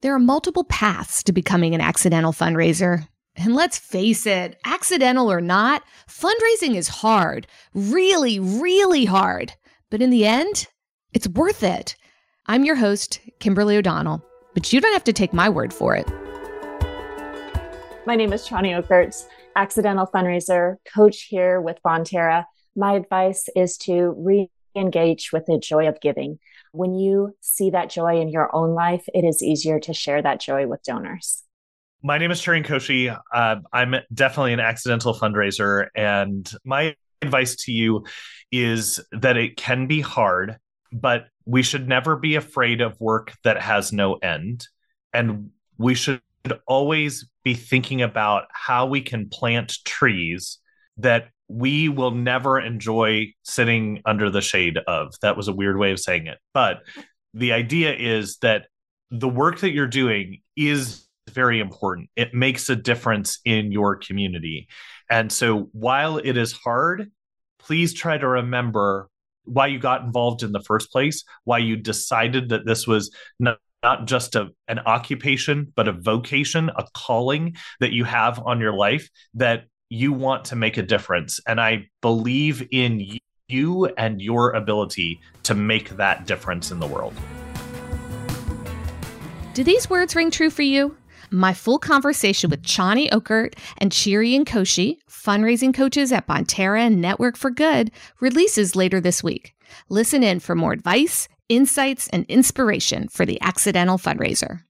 There are multiple paths to becoming an accidental fundraiser. And let's face it, accidental or not, fundraising is hard, really, really hard. But in the end, it's worth it. I'm your host, Kimberly O'Donnell, but you don't have to take my word for it. My name is Chany Ockerts, accidental fundraiser, coach here with Bonterra. My advice is to engage with the joy of giving. When you see that joy in your own life, it is easier to share that joy with donors. My name is Cherian Koshy. Uh, I'm definitely an accidental fundraiser. And my advice to you is that it can be hard, but we should never be afraid of work that has no end. And we should always be thinking about how we can plant trees that we will never enjoy sitting under the shade of. That was a weird way of saying it. But the idea is that the work that you're doing is very important. It makes a difference in your community. And so while it is hard, please try to remember why you got involved in the first place, why you decided that this was not, not just a, an occupation, but a vocation, a calling that you have on your life that you want to make a difference. And I believe in you and your ability to make that difference in the world. Do these words ring true for you? My full conversation with Chany Ockert and Cherian Koshy, fundraising coaches at Bonterra and Network for Good, releases later this week. Listen in for more advice, insights, and inspiration for the accidental fundraiser.